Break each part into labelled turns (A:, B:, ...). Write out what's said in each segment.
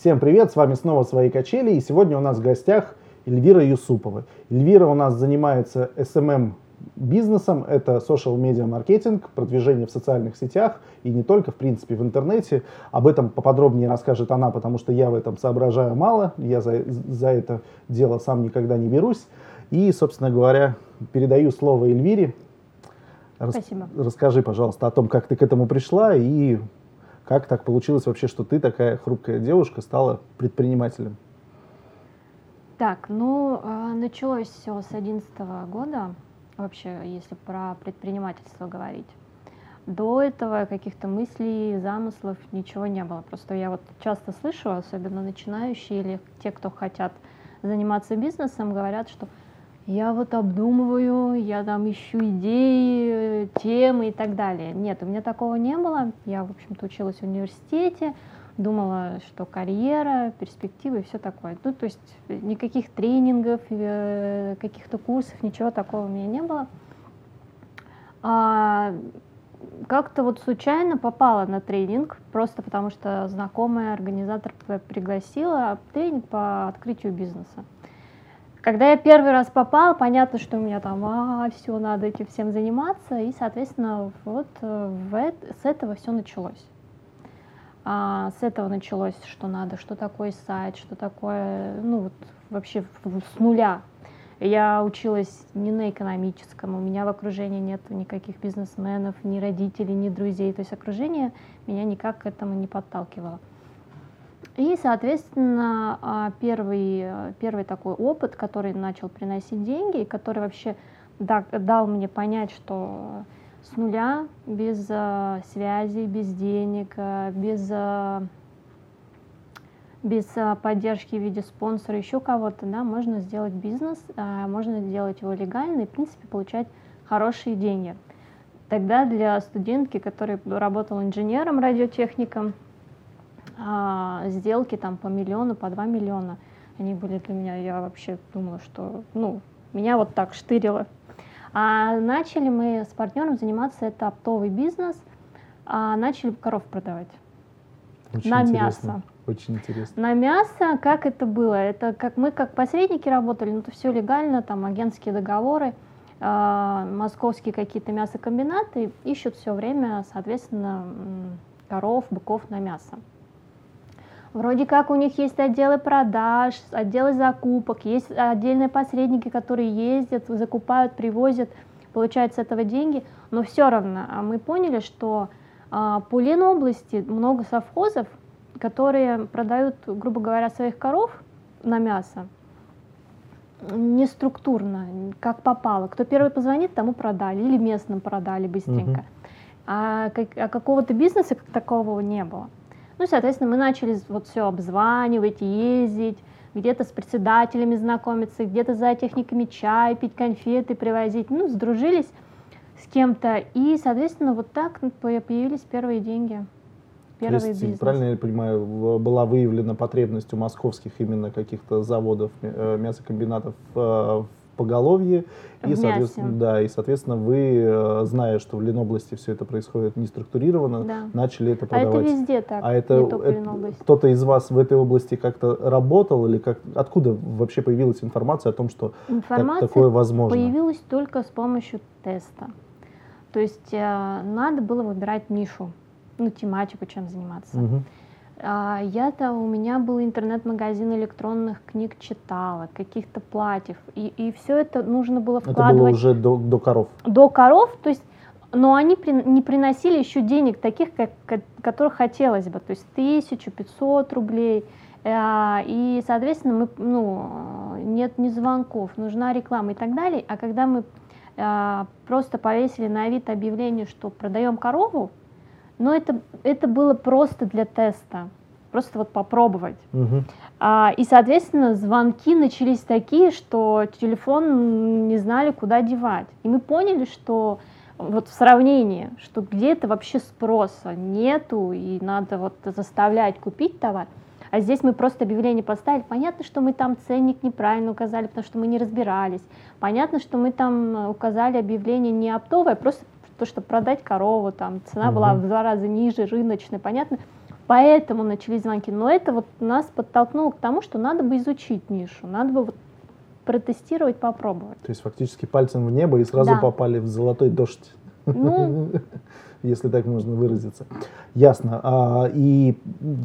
A: Всем привет, с вами снова «Свои качели» и сегодня у нас в гостях Эльвира Юсупова. Эльвира у нас занимается SMM бизнесом, это social media маркетинг, продвижение в социальных сетях и не только, в принципе, в интернете. Об этом поподробнее расскажет она, потому что я в этом соображаю мало, я за, за это дело сам никогда не берусь. И, собственно говоря, передаю слово Эльвире.
B: Рас, Спасибо.
A: Расскажи, пожалуйста, о том, как ты к этому пришла и как так получилось вообще, что ты такая хрупкая девушка стала предпринимателем?
B: Так, ну, а, началось все с 2011 года, вообще, если про предпринимательство говорить. До этого каких-то мыслей, замыслов ничего не было. Просто я вот часто слышу, особенно начинающие или те, кто хотят заниматься бизнесом, говорят, что я вот обдумываю, я там ищу идеи, темы и так далее. Нет, у меня такого не было. Я, в общем-то, училась в университете, думала, что карьера, перспективы и все такое. Ну, то есть никаких тренингов, э, каких-то курсов, ничего такого у меня не было. А, как-то вот случайно попала на тренинг, просто потому что знакомая организатор пригласила тренинг по открытию бизнеса. Когда я первый раз попал, понятно, что у меня там, а, все, надо этим всем заниматься, и, соответственно, вот э, в, с этого все началось. А, с этого началось, что надо, что такое сайт, что такое, ну, вот вообще с нуля. Я училась не на экономическом, у меня в окружении нет никаких бизнесменов, ни родителей, ни друзей, то есть окружение меня никак к этому не подталкивало. И, соответственно, а, первый, первый такой опыт, который начал приносить деньги, который вообще дал мне понять, что с нуля, без а, связи, без денег, а, без, без поддержки в виде спонсора, еще кого-то, да, можно сделать бизнес, можно сделать его легально и, в принципе, получать хорошие деньги. Тогда для студентки, которая работала инженером, радиотехником, а, сделки там по миллиону, по два миллиона. Они были для меня, я вообще думала, что, ну, меня вот так штырило. А начали мы с партнером заниматься, это оптовый бизнес, а начали коров продавать.
A: Очень
B: на
A: интересно.
B: мясо.
A: Очень интересно.
B: На мясо, как это было? Это как мы как посредники работали, ну это все легально, там агентские договоры, э, московские какие-то мясокомбинаты ищут все время, соответственно, коров, быков на мясо. Вроде как у них есть отделы продаж, отделы закупок, есть отдельные посредники, которые ездят, закупают, привозят, получают с этого деньги, но все равно а мы поняли, что а, по Ленобласти много совхозов, которые продают, грубо говоря, своих коров на мясо, не структурно, как попало. Кто первый позвонит, тому продали, или местным продали быстренько. Угу. А, как, а какого-то бизнеса как такового не было. Ну, соответственно, мы начали вот все обзванивать, ездить, где-то с председателями знакомиться, где-то за техниками чай пить, конфеты привозить. Ну, сдружились с кем-то, и, соответственно, вот так появились первые деньги.
A: Первый То есть, бизнес. правильно я понимаю, была выявлена потребность у московских именно каких-то заводов, э, мясокомбинатов э, в поголовье. И, соответственно, да, и, соответственно, вы, э, зная, что в Ленобласти все это происходит неструктурированно, да. начали это продавать.
B: А это везде так,
A: а это, это кто-то из вас в этой области как-то работал или как, откуда вообще появилась информация о том, что информация так, такое возможно?
B: появилась только с помощью теста. То есть э, надо было выбирать нишу, ну, тематику, чем заниматься. Угу. А, я-то, у меня был интернет-магазин электронных книг читала, каких-то платьев, и, и все это нужно было вкладывать. Это
A: было уже до, до коров?
B: До коров, то есть, но они при, не приносили еще денег таких, как, которых хотелось бы, то есть 1500 рублей, а, и, соответственно, мы, ну, нет ни звонков, нужна реклама и так далее, а когда мы а, просто повесили на Авито объявление, что продаем корову, но это, это было просто для теста, просто вот попробовать.
A: Угу.
B: А, и, соответственно, звонки начались такие, что телефон не знали, куда девать. И мы поняли, что вот в сравнении, что где-то вообще спроса нету, и надо вот заставлять купить товар. А здесь мы просто объявление поставили. Понятно, что мы там ценник неправильно указали, потому что мы не разбирались. Понятно, что мы там указали объявление не оптовое, а просто то, что продать корову, там цена угу. была в два раза ниже рыночной, понятно. Поэтому начались звонки. Но это вот нас подтолкнуло к тому, что надо бы изучить нишу, надо бы вот протестировать, попробовать.
A: То есть фактически пальцем в небо и сразу
B: Да.
A: попали в золотой дождь.
B: Ну,
A: если так можно выразиться. Ясно. А, и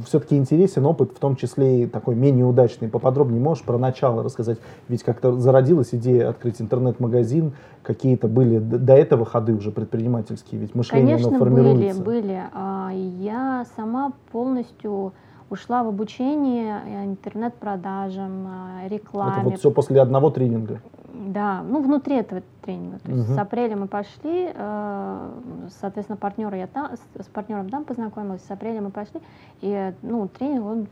A: все-таки интересен опыт, в том числе и такой менее удачный. Поподробнее можешь про начало рассказать? Ведь как-то зародилась идея открыть интернет-магазин, какие-то были до этого ходы уже предпринимательские, ведь мышление
B: Конечно,
A: оно
B: были,
A: формируется.
B: были. А, Я сама полностью ушла в обучение э, интернет-продажам, а, рекламе.
A: Это вот все после одного тренинга.
B: Да, ну внутри этого тренинга. То есть
A: Мгм.
B: с апреля мы пошли, э, соответственно, партнера я там, с, партнером там познакомилась, с апреля мы пошли, и э, ну тренинг он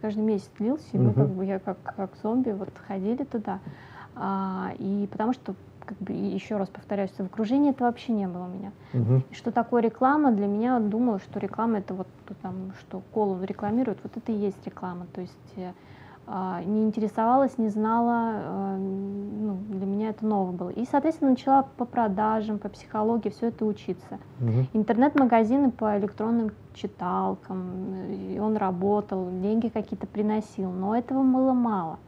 B: каждый месяц длился, и мы
A: Мгм.
B: как бы я как, как зомби вот ходили туда. А, и потому что, как бы, еще раз повторяюсь, в окружении это вообще не было у меня. И Что такое реклама? Для меня думала, что реклама это вот там, что колу рекламируют, вот это и есть реклама. То есть э, а, не интересовалась, не знала, э, ну, для меня это ново было. И, соответственно, начала по продажам, по психологии все это учиться.
A: Мгм.
B: Интернет-магазины по электронным читалкам, э, и он работал, деньги какие-то приносил, но этого было мало.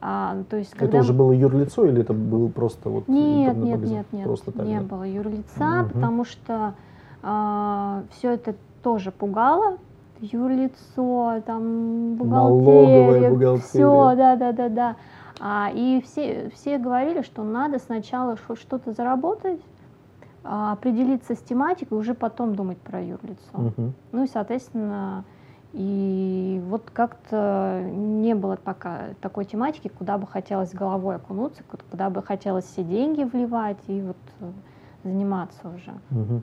B: А, то есть,
A: Это
B: когда
A: уже было юрлицо или это был просто вот
B: нет, нет, нет, нет,
A: Просто так,
B: не
A: да?
B: было юрлица,
A: Мгм.
B: потому что все это тоже пугало. Юрлицо, там
A: Налоговая
B: бухгалтерия,
A: бухгалтерия.
B: все, да, да, да, да. А, и все, все говорили, что надо сначала что-то заработать, а, определиться с тематикой, уже потом думать про юрлицо.
A: Мгм.
B: Ну и, соответственно, и вот как-то не было пока такой тематики, куда бы хотелось головой окунуться, ку- куда бы хотелось все деньги вливать и вот э, заниматься уже.
A: Мгм.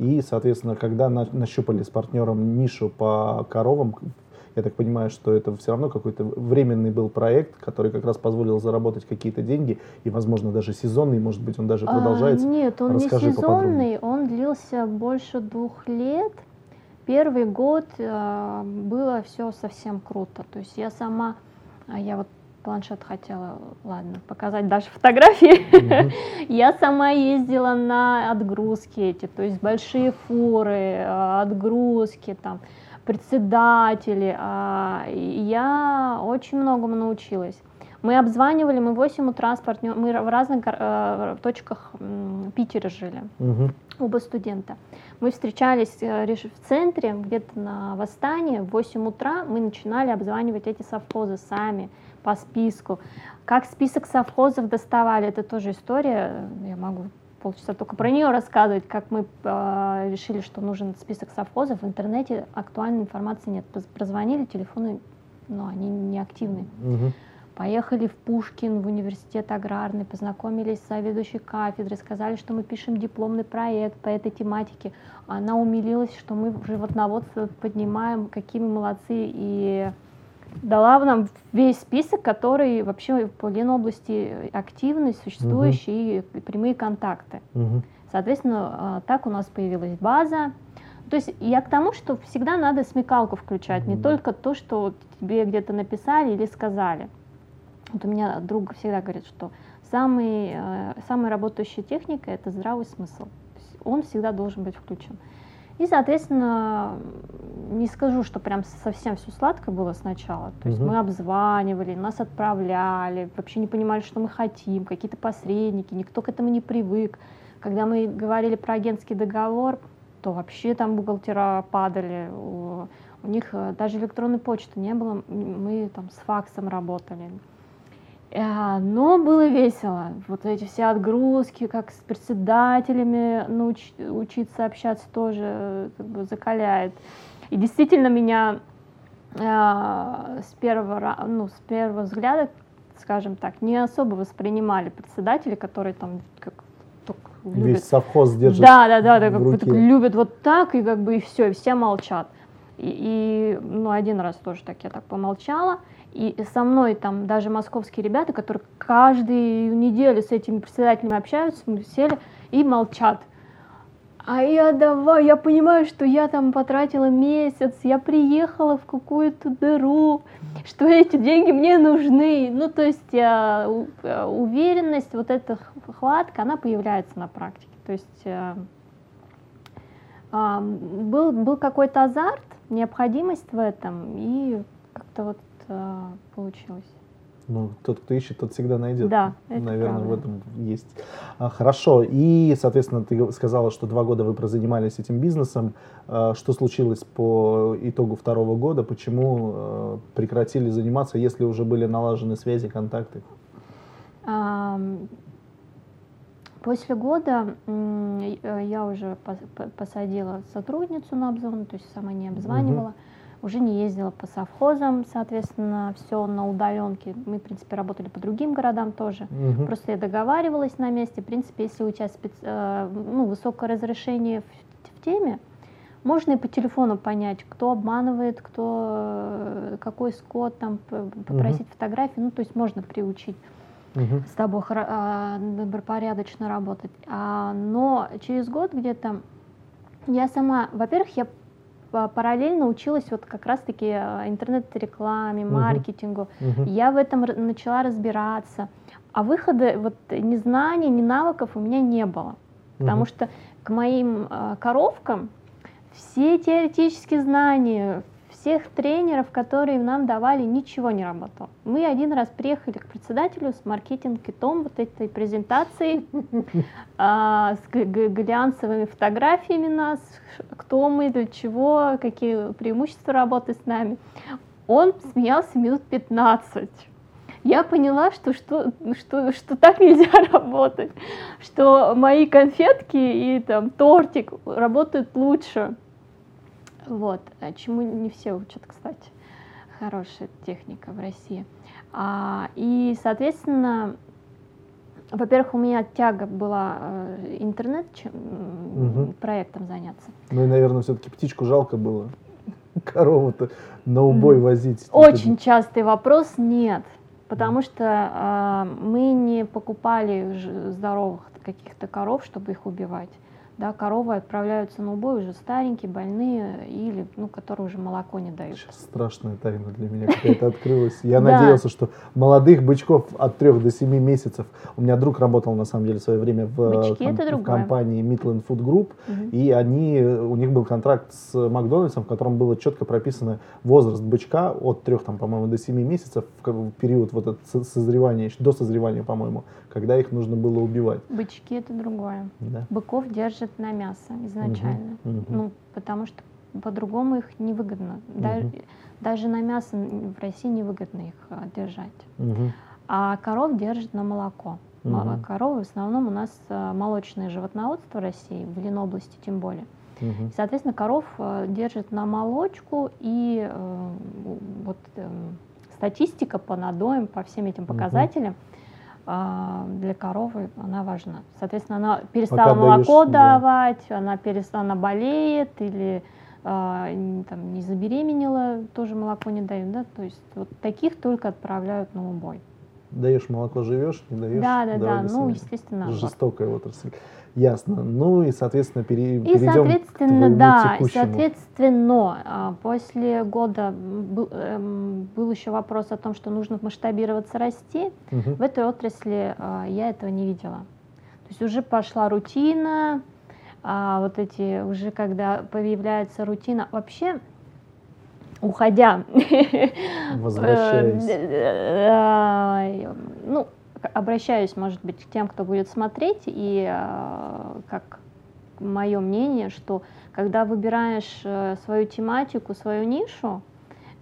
A: И, соответственно, когда на- нащупали с партнером нишу по коровам, я так понимаю, что это все равно какой-то временный был проект, который как раз позволил заработать какие-то деньги, и, возможно, даже сезонный, может быть, он даже
B: А,
A: продолжается.
B: нет, он
A: Расскажи
B: не
A: поподробнее.
B: сезонный, он длился больше двух лет. Первый год э, было все совсем круто. То есть я сама, а я вот планшет хотела, ладно, показать даже фотографии. Я сама ездила на отгрузки эти, то есть большие фуры, э, отгрузки, там, председатели. а, Я очень многому научилась. Мы обзванивали, мы в 8 утра с партнером, мы в разных э, точках м, Питера жили,
A: Мгм.
B: оба студента. Мы встречались э, в центре, где-то на Восстании, в 8 утра мы начинали обзванивать эти совхозы сами, по списку. Как список совхозов доставали, это тоже история, я могу полчаса только про нее рассказывать, как мы э, решили, что нужен список совхозов. В интернете актуальной информации нет. Поз- Прозвонили, телефоны, ну, они не активны.
A: Мгм.
B: Поехали в Пушкин, в университет аграрный, познакомились с заведующей кафедрой, сказали, что мы пишем дипломный проект по этой тематике. Она умилилась, что мы животноводство поднимаем, какие мы молодцы, и дала нам весь список, который вообще по Ленобласти активный, существующий, и прямые контакты.
A: Мгм.
B: Соответственно, э, так у нас появилась база. То есть я к тому, что всегда надо смекалку включать, не
A: Мгм.
B: только то, что тебе где-то написали или сказали. Вот у меня друг всегда говорит, что самый, э, самая работающая техника – это здравый смысл. Он всегда должен быть включен. И, соответственно, не скажу, что прям совсем все сладко было сначала. То есть
A: Мгм.
B: мы обзванивали, нас отправляли, вообще не понимали, что мы хотим, какие-то посредники, никто к этому не привык. Когда мы говорили про агентский договор, то вообще там бухгалтера падали. У, у них э, даже электронной почты не было, мы там с факсом работали. Э, Но было весело. Вот эти все отгрузки, как с председателями науч- учиться общаться тоже э, как бы закаляет. И действительно меня э, с первого, ну, с первого взгляда, скажем так, не особо воспринимали председатели, которые там как любят
A: Весь совхоз держит.
B: да, да, да, да, как бы так любят вот так, и как бы и все, и все молчат. И, и, ну, один раз тоже так я так помолчала, и со мной там даже московские ребята, которые каждую неделю с этими председателями общаются, мы сели и молчат. А я давай, я понимаю, что я там потратила месяц, я приехала в какую-то дыру, что эти деньги мне нужны. Ну, то есть э, э, уверенность, вот эта хватка, она появляется на практике. То есть э, был, был какой-то азарт, необходимость в этом, и как-то вот э, получилось.
A: Ну, тот, кто ищет, тот всегда найдет.
B: Да, это
A: Наверное,
B: правда.
A: в этом есть. А, хорошо. И, соответственно, ты сказала, что два года вы прозанимались этим бизнесом. А, что случилось по итогу второго года? Почему э, прекратили заниматься, если уже были налажены связи, контакты?
B: После года э, я уже пос- по- посадила сотрудницу на обзвон, то есть сама не обзванивала, уже не ездила по совхозам, соответственно, все на удаленке. Мы, в принципе, работали по другим городам тоже.
A: Мгм.
B: Просто я договаривалась на месте. В принципе, если у тебя спец- э, ну, высокое разрешение в, в теме, можно и по телефону понять, кто обманывает, кто э, какой скот, там попросить фотографии. Ну, то есть можно приучить
A: Мгм.
B: с тобой а, добропорядочно работать. А, но через год где-то я сама, во-первых, я параллельно училась вот как раз-таки а, интернет-рекламе,
A: Мгм.
B: маркетингу.
A: Мгм.
B: Я в этом начала разбираться. А выхода, вот ни знаний, ни навыков у меня не было. Потому
A: Мгм.
B: что к моим а, коровкам все теоретические знания, всех тренеров, которые нам давали, ничего не работало. Мы один раз приехали к председателю с маркетинг-китом вот этой презентацией, а, с глянцевыми фотографиями нас, кто мы, для чего, какие преимущества работы с нами. Он смеялся минут 15. Я поняла, что, что, что, что так нельзя работать, что мои конфетки и там тортик работают лучше. Вот, а чему не все учат, кстати. Хорошая техника в России. А, и, соответственно, во-первых, у меня тяга была э, интернет чем,
A: Мгм.
B: проектом заняться.
A: Ну и, наверное, все-таки птичку жалко было. Корову-то на убой возить.
B: Очень частый вопрос нет, потому что а, мы не покупали здоровых каких-то коров, чтобы их убивать. Да, коровы отправляются на убой уже старенькие, больные или ну, которые уже молоко не дают.
A: Сейчас страшная тайна для меня какая-то открылась. Я надеялся, что молодых бычков от 3 до 7 месяцев. У меня друг работал на самом деле в свое время в, компании Midland Food Group. И они, у них был контракт с Макдональдсом, в котором было четко прописано возраст бычка от 3, там, по-моему, до 7 месяцев, в период вот этот со- созревания, до созревания, по-моему, когда их нужно было убивать.
B: Бычки это другое.
A: Да.
B: Быков держат на мясо изначально.
A: Мгм, мгм.
B: Ну, потому что по-другому их невыгодно. Даже,
A: Мгм.
B: даже на мясо в России невыгодно их а, держать.
A: Мгм.
B: А коров держат на молоко. Мо-
A: Мгм.
B: Коровы в основном у нас а, молочное животноводство в России, в Ленобласти тем более. И, соответственно, коров а, держат на молочку, и э, вот эм, статистика по надоям, по всем этим показателям а, для коровы она важна. Соответственно, она перестала
A: Пока
B: молоко
A: даешь, да.
B: давать, она перестала, она болеет или а, н- там, не забеременела, тоже молоко не дают, да, то есть вот таких только отправляют на убой.
A: Даешь молоко, живешь, не даешь.
B: Да, да, да, ну, естественно. вот.
A: Жестокая отрасль. Ясно. Ну и, соответственно, пере-
B: И,
A: перейдем к
B: соответственно,
A: твоему
B: да, и,
A: текущему.
B: соответственно, а, после года был, эм, был еще вопрос о том, что нужно масштабироваться, расти.
A: Мгм.
B: В этой отрасли а, я этого не видела. То есть уже пошла рутина, а, вот эти уже когда появляется рутина, вообще уходя,
A: Возвращаясь.
B: э, ну, к- обращаюсь, может быть, к тем, кто будет смотреть, и э, как мое мнение, что когда выбираешь э, свою тематику, свою нишу,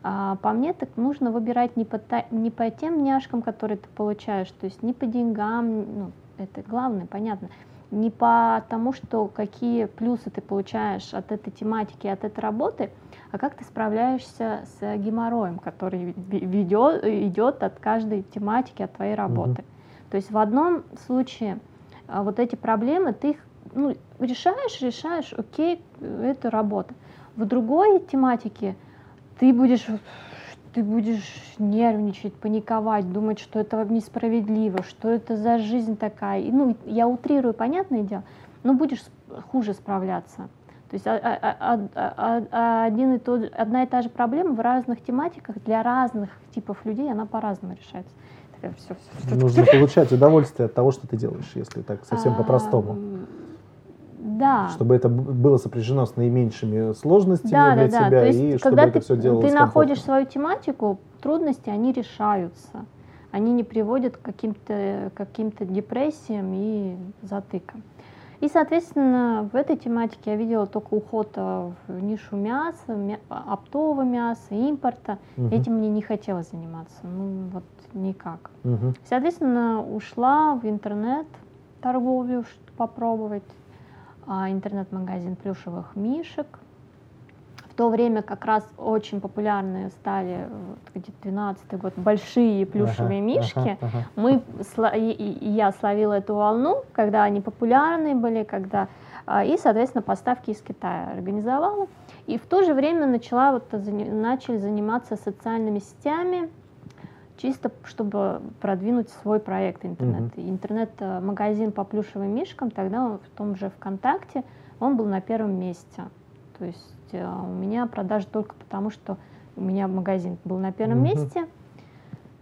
B: а, по мне так нужно выбирать не по, не по тем няшкам, которые ты получаешь, то есть не по деньгам, ну, это главное, понятно, не по тому, что какие плюсы ты получаешь от этой тематики, от этой работы, а как ты справляешься с геморроем, который ведет, идет от каждой тематики, от твоей работы. То есть в одном случае а, вот эти проблемы ты их ну, решаешь, решаешь, окей, это работа. В другой тематике ты будешь ты будешь нервничать, паниковать, думать, что это несправедливо, что это за жизнь такая. И, ну, я утрирую, понятное дело, но будешь хуже справляться. То есть а- а- а- а- а- один и тот, одна и та же проблема в разных тематиках для разных типов людей, она по-разному решается. Всё, всё, всё.
A: Нужно получать удовольствие от того, что ты делаешь, если так совсем
B: А,
A: по-простому.
B: Да.
A: Чтобы это было сопряжено с наименьшими сложностями
B: да,
A: для
B: да, да.
A: тебя,
B: То есть,
A: и чтобы
B: когда
A: это
B: ты,
A: все делалось
B: ты находишь свою тематику, трудности, они решаются. Они не приводят к каким-то каким депрессиям и затыкам. И, соответственно, в этой тематике я видела только уход э, в нишу мяса, мя- оптового мяса, импорта.
A: Мгм.
B: Этим мне не хотелось заниматься, ну вот никак.
A: Мгм.
B: Соответственно, ушла в интернет торговлю, попробовать, а, интернет-магазин плюшевых мишек. В то время как раз очень популярные стали, где-то 12 год, большие плюшевые
A: Ага,
B: мишки.
A: ага, ага.
B: Мы, и, я словила эту волну, когда они популярные были, когда а, и, соответственно, поставки из Китая организовала. И в то же время начала вот, начали заниматься социальными сетями, чисто чтобы продвинуть свой проект интернет. И Интернет-магазин по плюшевым мишкам, тогда он в том же ВКонтакте, он был на первом месте. То есть э, у меня продажи только потому, что у меня магазин был на первом
A: Мгм.
B: месте,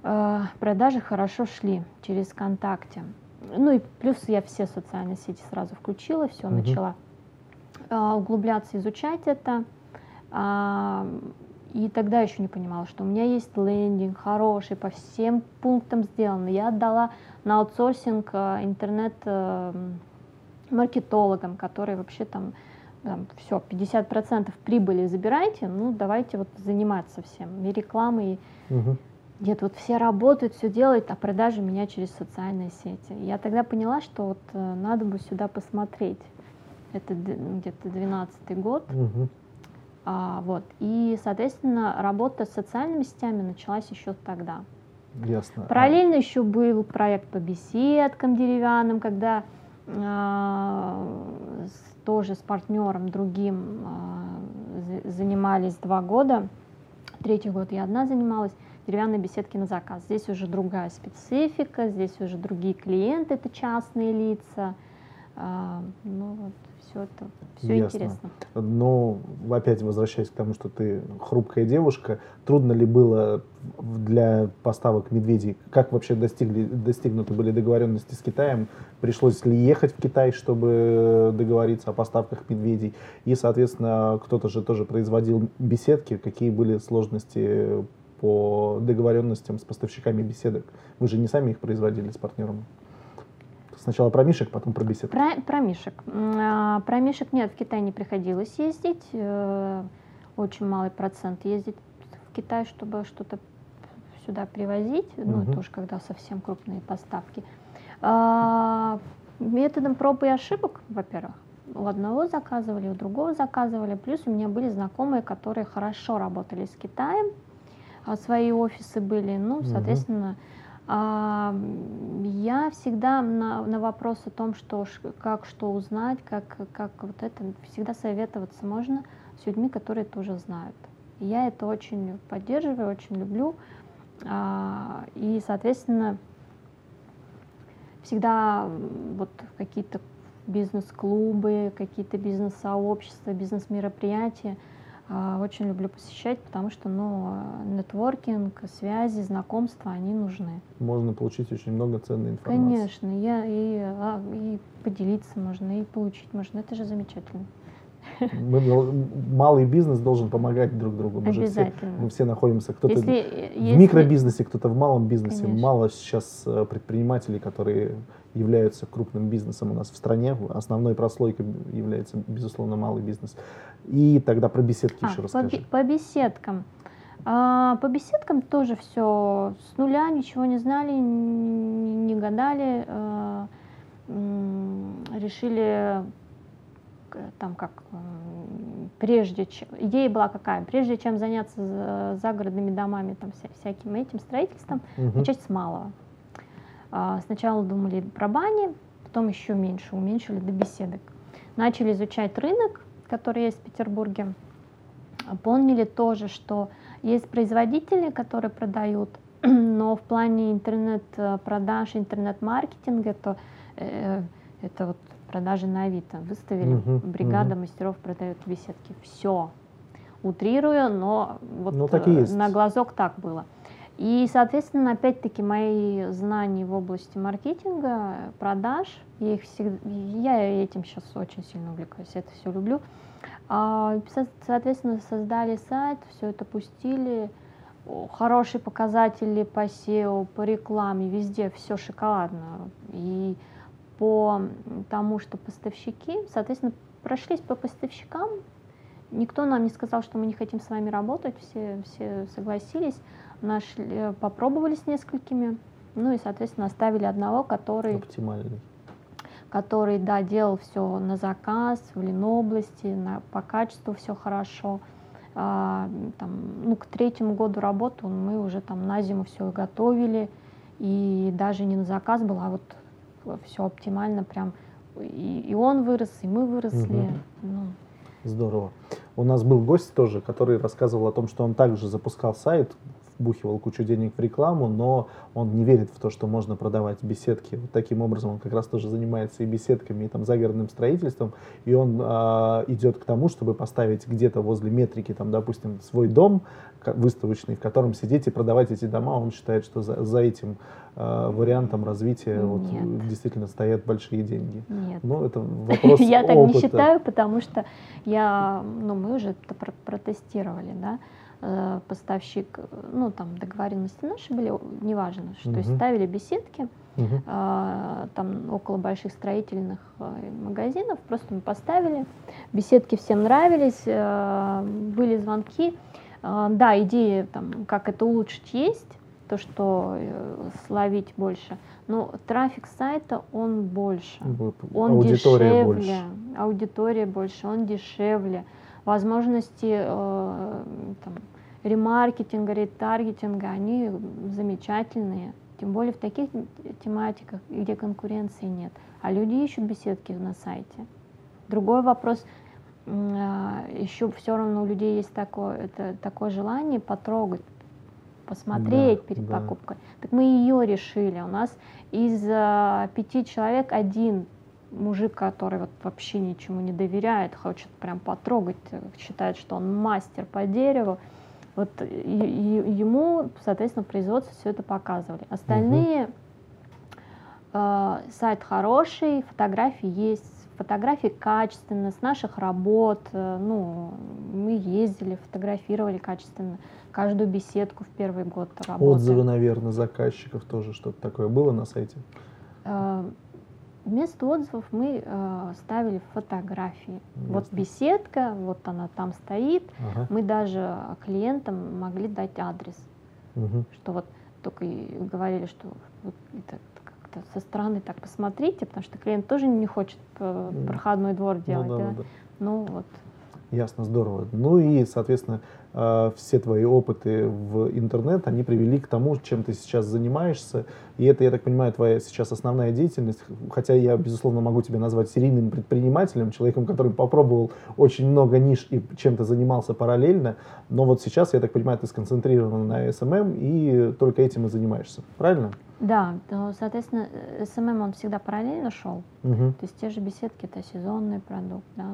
B: э, продажи хорошо шли через ВКонтакте. Ну и плюс я все социальные сети сразу включила, все
A: Мгм.
B: начала э, углубляться, изучать это. И тогда еще не понимала, что у меня есть лендинг хороший, по всем пунктам сделан. Я отдала на аутсорсинг э, интернет-маркетологам, которые вообще там, все, 50% прибыли забирайте, ну давайте вот заниматься всем, и рекламой,
A: Мгм.
B: нет, вот все работают, все делают, а продажи меня через социальные сети. Я тогда поняла, что вот э, надо бы сюда посмотреть. Это д- где-то 12 год.
A: Мгм.
B: А, вот. И, соответственно, работа с социальными сетями началась еще тогда.
A: Ясно.
B: Параллельно еще был проект по беседкам деревянным, когда а, с- тоже с партнером другим а, за- занимались два года. Третий год я одна занималась. Деревянные беседки на заказ. Здесь уже другая специфика, здесь уже другие клиенты, это частные лица. А, ну вот, все это, все
A: Ясно.
B: интересно.
A: Но опять возвращаясь к тому, что ты хрупкая девушка, трудно ли было для поставок медведей? Как вообще достигли, достигнуты были договоренности с Китаем? Пришлось ли ехать в Китай, чтобы договориться о поставках медведей? И, соответственно, кто-то же тоже производил беседки. Какие были сложности по договоренностям с поставщиками беседок? Вы же не сами их производили с партнером? Сначала про мишек, потом про беседки.
B: Про, про мишек. А, Про мишек нет, в Китай не приходилось ездить. э, Очень малый процент ездить в Китай, чтобы что-то сюда привозить. Ну,
A: Мгм.
B: это уж когда совсем крупные поставки. А, Методом проб и ошибок, во-первых. У одного заказывали, у другого заказывали. Плюс у меня были знакомые, которые хорошо работали с Китаем. а Свои офисы были. Ну, соответственно, м, Я всегда на, на вопрос о том, что, как что узнать, как, как вот это, всегда советоваться можно с людьми, которые тоже знают. Я это очень поддерживаю, очень люблю. А, И, соответственно, всегда вот какие-то бизнес-клубы, какие-то бизнес-сообщества, бизнес-мероприятия очень люблю посещать, потому что, ну, э, нетворкинг, связи, знакомства, они нужны.
A: Можно получить очень много ценной информации.
B: Конечно, я и, а, и поделиться можно, и получить можно. Это же замечательно.
A: Мы малый бизнес должен помогать друг другу. Мы, же все,
B: Обязательно.
A: мы все находимся, кто-то
B: Если,
A: в
B: если-
A: микробизнесе, кто-то в малом бизнесе.
B: Конечно.
A: Мало сейчас э, предпринимателей, которые являются крупным бизнесом у нас в стране. Основной прослойкой является, безусловно, малый бизнес. И тогда про беседки
B: А,
A: еще
B: по,
A: расскажи.
B: бе- по беседкам. А, по беседкам тоже все с нуля, ничего не знали, н- не гадали. а, решили там как прежде чем идея была какая? Прежде чем заняться за- загородными домами там вся- всяким этим строительством
A: Мгм.
B: начать с малого. А, сначала думали про бани потом еще меньше уменьшили до беседок. Начали изучать рынок который есть в Петербурге. Поняли тоже что есть производители которые продают но в плане интернет-продаж, интернет-маркетинга, то э, это вот продажи на Авито. Выставили,
A: Мгм,
B: бригада
A: мгм.
B: мастеров продает беседки. Все. Утрирую, но вот
A: Ну, так и
B: э, на глазок так было. И, соответственно, опять-таки мои знания в области маркетинга, продаж, я, их всегда, я этим сейчас очень сильно увлекаюсь, это все люблю. А, соответственно, создали сайт, все это пустили, хорошие показатели по SEO, по рекламе, везде все шоколадно. И по тому, что поставщики, соответственно, прошлись по поставщикам, никто нам не сказал, что мы не хотим с вами работать, все, все согласились нашли, э, попробовали с несколькими, ну и, соответственно, оставили одного, который...
A: Оптимальный.
B: Который, да, делал все на заказ, в Ленобласти, на, по качеству все хорошо. А, там, ну, к третьему году работы мы уже там на зиму все готовили, и даже не на заказ было, а вот все оптимально прям. И, и он вырос, и мы выросли. Угу. Ну.
A: Здорово. У нас был гость тоже, который рассказывал о том, что он также запускал сайт, вбухивал кучу денег в рекламу, но он не верит в то, что можно продавать беседки. Вот таким образом он как раз тоже занимается и беседками, и там загородным строительством, и он э, идет к тому, чтобы поставить где-то возле метрики, там, допустим, свой дом выставочный, в котором сидеть и продавать эти дома. Он считает, что за, за этим э, вариантом развития вот, действительно стоят большие деньги.
B: Нет.
A: Но это вопрос
B: Я так не считаю, потому что я, ну, мы уже это протестировали, да. Э, поставщик, ну там договоренности наши были, неважно, что угу. ставили беседки, угу. там около больших строительных э, магазинов, просто мы поставили, беседки всем нравились, были звонки, да, идеи, там, как это улучшить есть, то, что словить больше, но трафик сайта, он больше, он аудитория дешевле, больше. аудитория больше, он дешевле, возможности э, там, ремаркетинга, ретаргетинга, они замечательные. Тем более в таких тематиках, где конкуренции нет. А люди ищут беседки на сайте. Другой вопрос, а, еще все равно у людей есть такое, это, такое желание потрогать, посмотреть да, перед да. покупкой. Так мы ее решили. У нас из а, пяти человек один мужик, который вот вообще ничему не доверяет, хочет прям потрогать, считает, что он мастер по дереву. Вот ему, соответственно, производство все это показывали. Остальные угу. э, сайт хороший, фотографии есть, фотографии качественно, с наших работ. Э, ну, мы ездили, фотографировали качественно. Каждую беседку в первый год работали.
A: Отзывы, наверное, заказчиков тоже что-то такое было на сайте?
B: Э, Вместо отзывов мы э, ставили фотографии. Ясно. Вот беседка, вот она там стоит. Ага. Мы даже клиентам могли дать адрес. Угу. Что вот только и говорили, что вот это как-то со стороны так посмотрите, потому что клиент тоже не хочет э, проходной двор ну делать. Ну, да, да. Да. ну вот.
A: Ясно, здорово. Ну и, соответственно, все твои опыты в интернет, они привели к тому, чем ты сейчас занимаешься. И это, я так понимаю, твоя сейчас основная деятельность. Хотя я, безусловно, могу тебя назвать серийным предпринимателем, человеком, который попробовал очень много ниш и чем-то занимался параллельно. Но вот сейчас, я так понимаю, ты сконцентрирован на SMM и только этим и занимаешься. Правильно?
B: Да, то, соответственно, SMM он всегда параллельно шел. Угу. То есть те же беседки это сезонный продукт, да,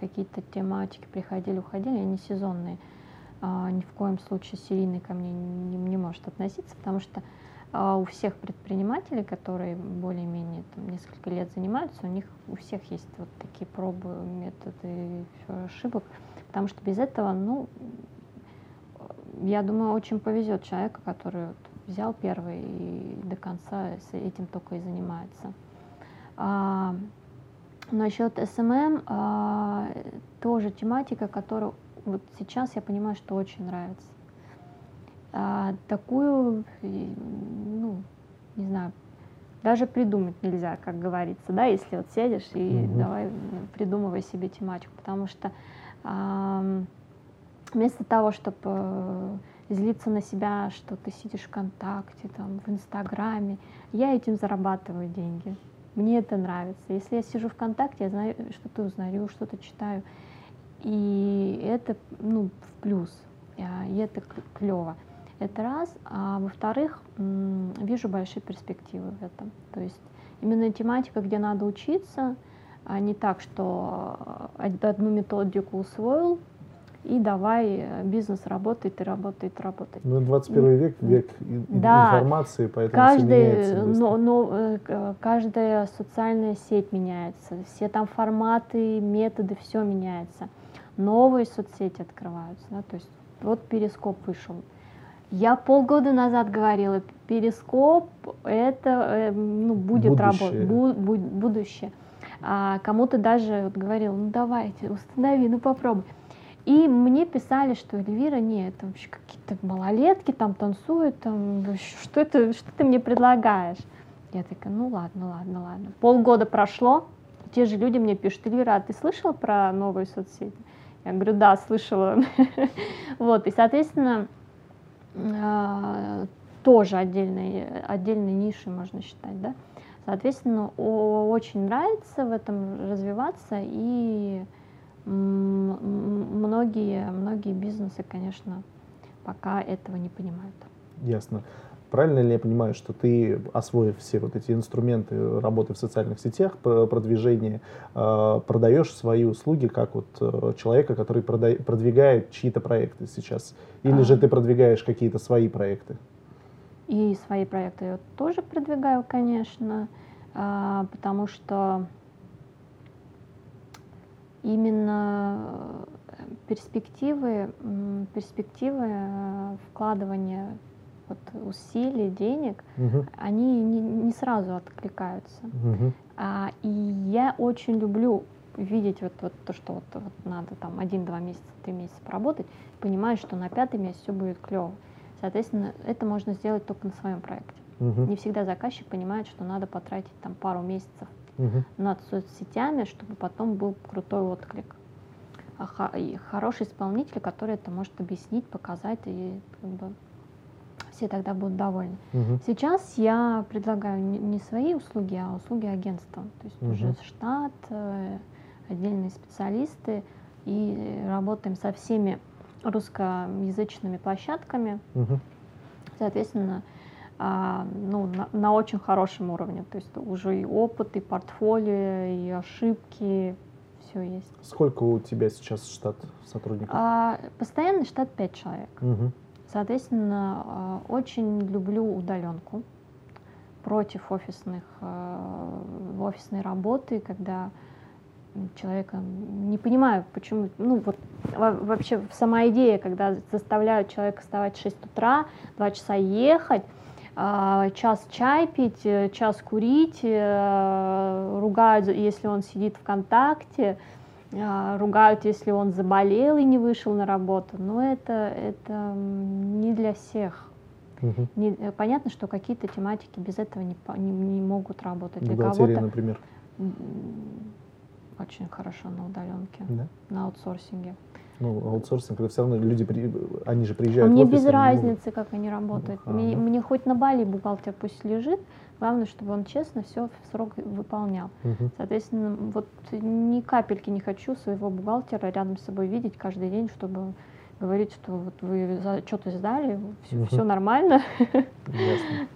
B: какие-то тематики приходили, уходили, они сезонные. А, ни в коем случае серийный ко мне не, не может относиться, потому что а, у всех предпринимателей, которые более-менее там, несколько лет занимаются, у них у всех есть вот такие пробы, методы ошибок, потому что без этого, ну, я думаю, очень повезет человеку, который вот, взял первый и до конца с этим только и занимается. А, насчет SMM а, тоже тематика, которую вот сейчас я понимаю, что очень нравится. А, такую, ну, не знаю, даже придумать нельзя, как говорится, да, если вот сидишь и угу. давай придумывай себе тематику, потому что а, вместо того, чтобы э, злиться на себя, что ты сидишь ВКонтакте, там, в Инстаграме. Я этим зарабатываю деньги. Мне это нравится. Если я сижу ВКонтакте, я знаю, что-то узнаю, что-то читаю. И это ну, в плюс. И это клево. Это раз. А во-вторых, вижу большие перспективы в этом. То есть именно тематика, где надо учиться, а не так, что э, одну методику усвоил, и давай э, бизнес работает и работает, работает.
A: Ну, 21 век, век да. информации, поэтому
B: каждый, но, но, э, каждая социальная сеть меняется, все там форматы, методы, все меняется. Новые соцсети открываются, да, то есть вот перископ вышел. Я полгода назад говорила, перископ это э, ну, будет работать, бу, бу, будущее. А кому-то даже вот говорил, ну давайте, установи, ну попробуй. И мне писали, что Эльвира, нет, это вообще какие-то малолетки там танцуют, там, что, это, что ты мне предлагаешь? Я такая, ну ладно, ладно, ладно. Полгода прошло, те же люди мне пишут, Эльвира, а ты слышала про новые соцсети? Я говорю, да, слышала. Вот, и, соответственно, а, тоже отдельной, отдельной нишей можно считать, да. Соответственно, очень нравится в этом развиваться, и многие, многие бизнесы, конечно, пока этого не понимают.
A: Ясно. Правильно ли я понимаю, что ты, освоив все вот эти инструменты работы в социальных сетях, продвижения, а, продаешь свои услуги как вот э, человека, который продвигает чьи-то проекты сейчас? Или а. же ты продвигаешь какие-то свои проекты?
B: И свои проекты я тоже продвигаю, конечно, а, потому что именно перспективы, перспективы э, вкладывания вот усилий, денег, угу. они не, не сразу откликаются. Угу. А, и я очень люблю видеть вот, вот то, что вот, вот надо там один-два месяца, три месяца поработать, понимаю, что на пятый месяц все будет клево. Соответственно, это можно сделать только на своем проекте. Угу. Не всегда заказчик понимает, что надо потратить там пару месяцев угу. над соцсетями, чтобы потом был крутой отклик. А и хороший исполнитель, который это может объяснить, показать и как бы все тогда будут довольны. Угу. Сейчас я предлагаю не свои услуги, а услуги агентства. То есть угу. уже штат, э, отдельные специалисты, и работаем со всеми русскоязычными площадками. Угу. Соответственно, а, ну, на, на очень хорошем уровне. То есть уже и опыт, и портфолио, и ошибки, все есть.
A: Сколько у тебя сейчас штат сотрудников? А,
B: постоянный штат 5 человек. Угу. Соответственно, а, очень люблю удаленку против офисных, а, офисной работы, когда человека не понимаю, почему, ну вот вообще сама идея, когда заставляют человека вставать в 6 утра, 2 часа ехать, а, час чай пить, э, час курить, э, ругают, если он сидит ВКонтакте, ругают, если он заболел и не вышел на работу. Но это, это не для всех. Угу. Не, э, понятно, что какие-то тематики без этого не, не, не могут работать.
A: Бухгалтерия, например.
B: Очень хорошо на удаленке, да? на аутсорсинге.
A: Ну, аутсорсинг, это все равно люди, они же приезжают
B: а мне офис, без разницы, как они работают. Ага. Мне, мне хоть на Бали бухгалтер пусть лежит, главное, чтобы он честно все в срок выполнял. Угу. Соответственно, вот ни капельки не хочу своего бухгалтера рядом с собой видеть каждый день, чтобы говорить, что вот вы что-то сдали, все, угу. все нормально. Ясно.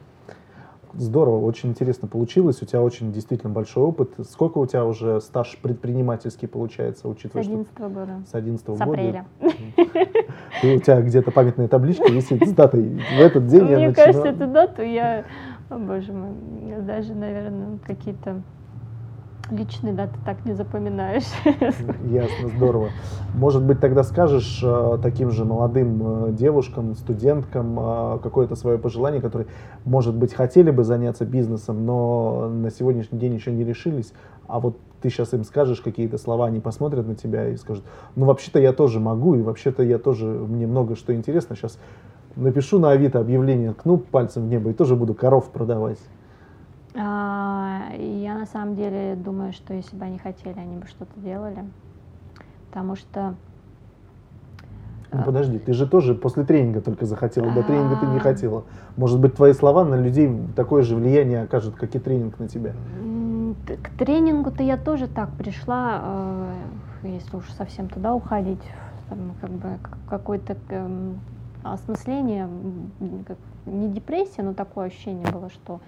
A: Здорово, очень интересно получилось. У тебя очень действительно большой опыт. Сколько у тебя уже стаж предпринимательский получается, учитывая,
B: С 11 -го года.
A: С 11 -го
B: с года. апреля.
A: И у тебя где-то памятная табличка висит с датой. В этот день
B: Мне я кажется, эту дату я, боже мой, даже, наверное, какие-то личные даты так не запоминаешь.
A: Ясно, здорово. Может быть, тогда скажешь э, таким же молодым э, девушкам, студенткам э, какое-то свое пожелание, которые, может быть, хотели бы заняться бизнесом, но на сегодняшний день еще не решились, а вот ты сейчас им скажешь какие-то слова, они посмотрят на тебя и скажут, ну, вообще-то я тоже могу, и вообще-то я тоже, мне много что интересно, сейчас напишу на Авито объявление, ткну пальцем в небо и тоже буду коров продавать.
B: А, я на самом деле думаю, что если бы они хотели, они бы что-то делали. Потому что...
A: Ну, подожди, ты же тоже после тренинга только захотела, до тренинга ты не а. хотела. Может быть, твои слова на людей такое же влияние окажут, как и тренинг на тебя?
B: К тренингу-то я тоже так пришла, э, если уж совсем туда уходить, как бы какое-то эм, осмысление, не депрессия, но такое ощущение было, что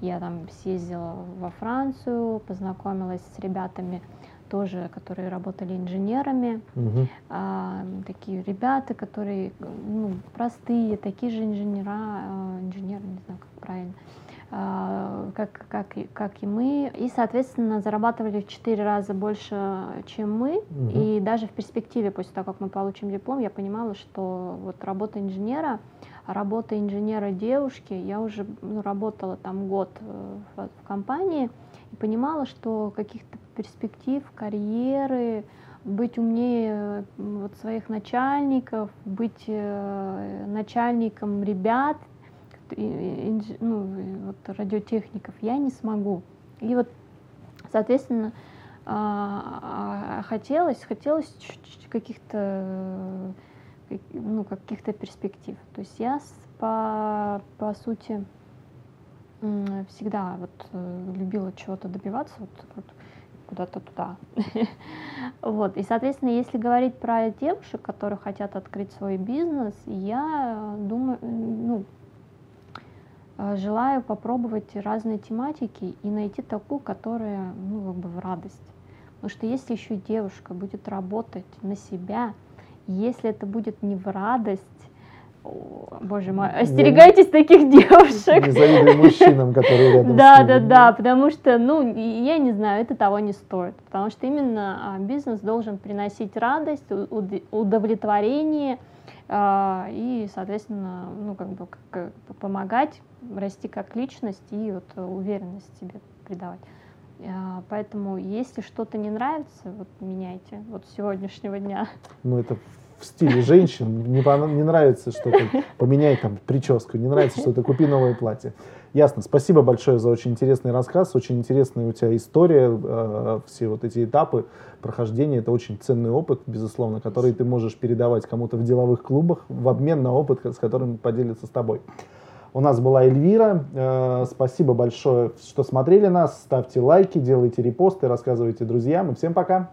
B: я там съездила во Францию, познакомилась с ребятами тоже, которые работали инженерами, угу. а, такие ребята, которые ну, простые, такие же инженера, а, инженеры, не знаю, как правильно, как, как, как и мы, и, соответственно, зарабатывали в четыре раза больше, чем мы, угу. и даже в перспективе, после того, как мы получим диплом, я понимала, что вот работа инженера, работа инженера девушки, я уже ну, работала там год э, в, в компании, и понимала, что каких-то перспектив, карьеры, быть умнее вот своих начальников, быть э, начальником ребят, ну, вот радиотехников я не смогу. И вот, соответственно, а, а, хотелось, хотелось каких-то ну, каких-то перспектив. То есть я по, по сути всегда вот э, любила чего-то добиваться, вот, вот куда-то туда. вот. И, соответственно, если говорить про девушек, которые хотят открыть свой бизнес, я думаю, ну, желаю попробовать разные тематики и найти такую, которая, ну, как бы в радость. Потому что если еще девушка будет работать на себя, если это будет не в радость, боже мой, остерегайтесь не, таких девушек.
A: Не завидуй мужчинам, которые рядом
B: да. Да, да, потому что, ну, я не знаю, это того не стоит. Потому что именно а, бизнес должен приносить радость, удовлетворение а, и, соответственно, ну, как бы как, помогать расти как личность и вот уверенность себе придавать. А, поэтому, если что-то не нравится, вот меняйте. Вот с сегодняшнего дня.
A: Ну, это в стиле женщин, не, не нравится что-то, поменяй там прическу, не нравится что-то, купи новое платье. Ясно. Спасибо большое за очень интересный рассказ, очень интересная у тебя история, э, все вот эти этапы прохождения. Это очень ценный опыт, безусловно, который ты можешь передавать кому-то в деловых клубах в обмен на опыт, с которым поделится с тобой. У нас была Эльвира. Э, спасибо большое, что смотрели нас. Ставьте лайки, делайте репосты, рассказывайте друзьям. И всем пока.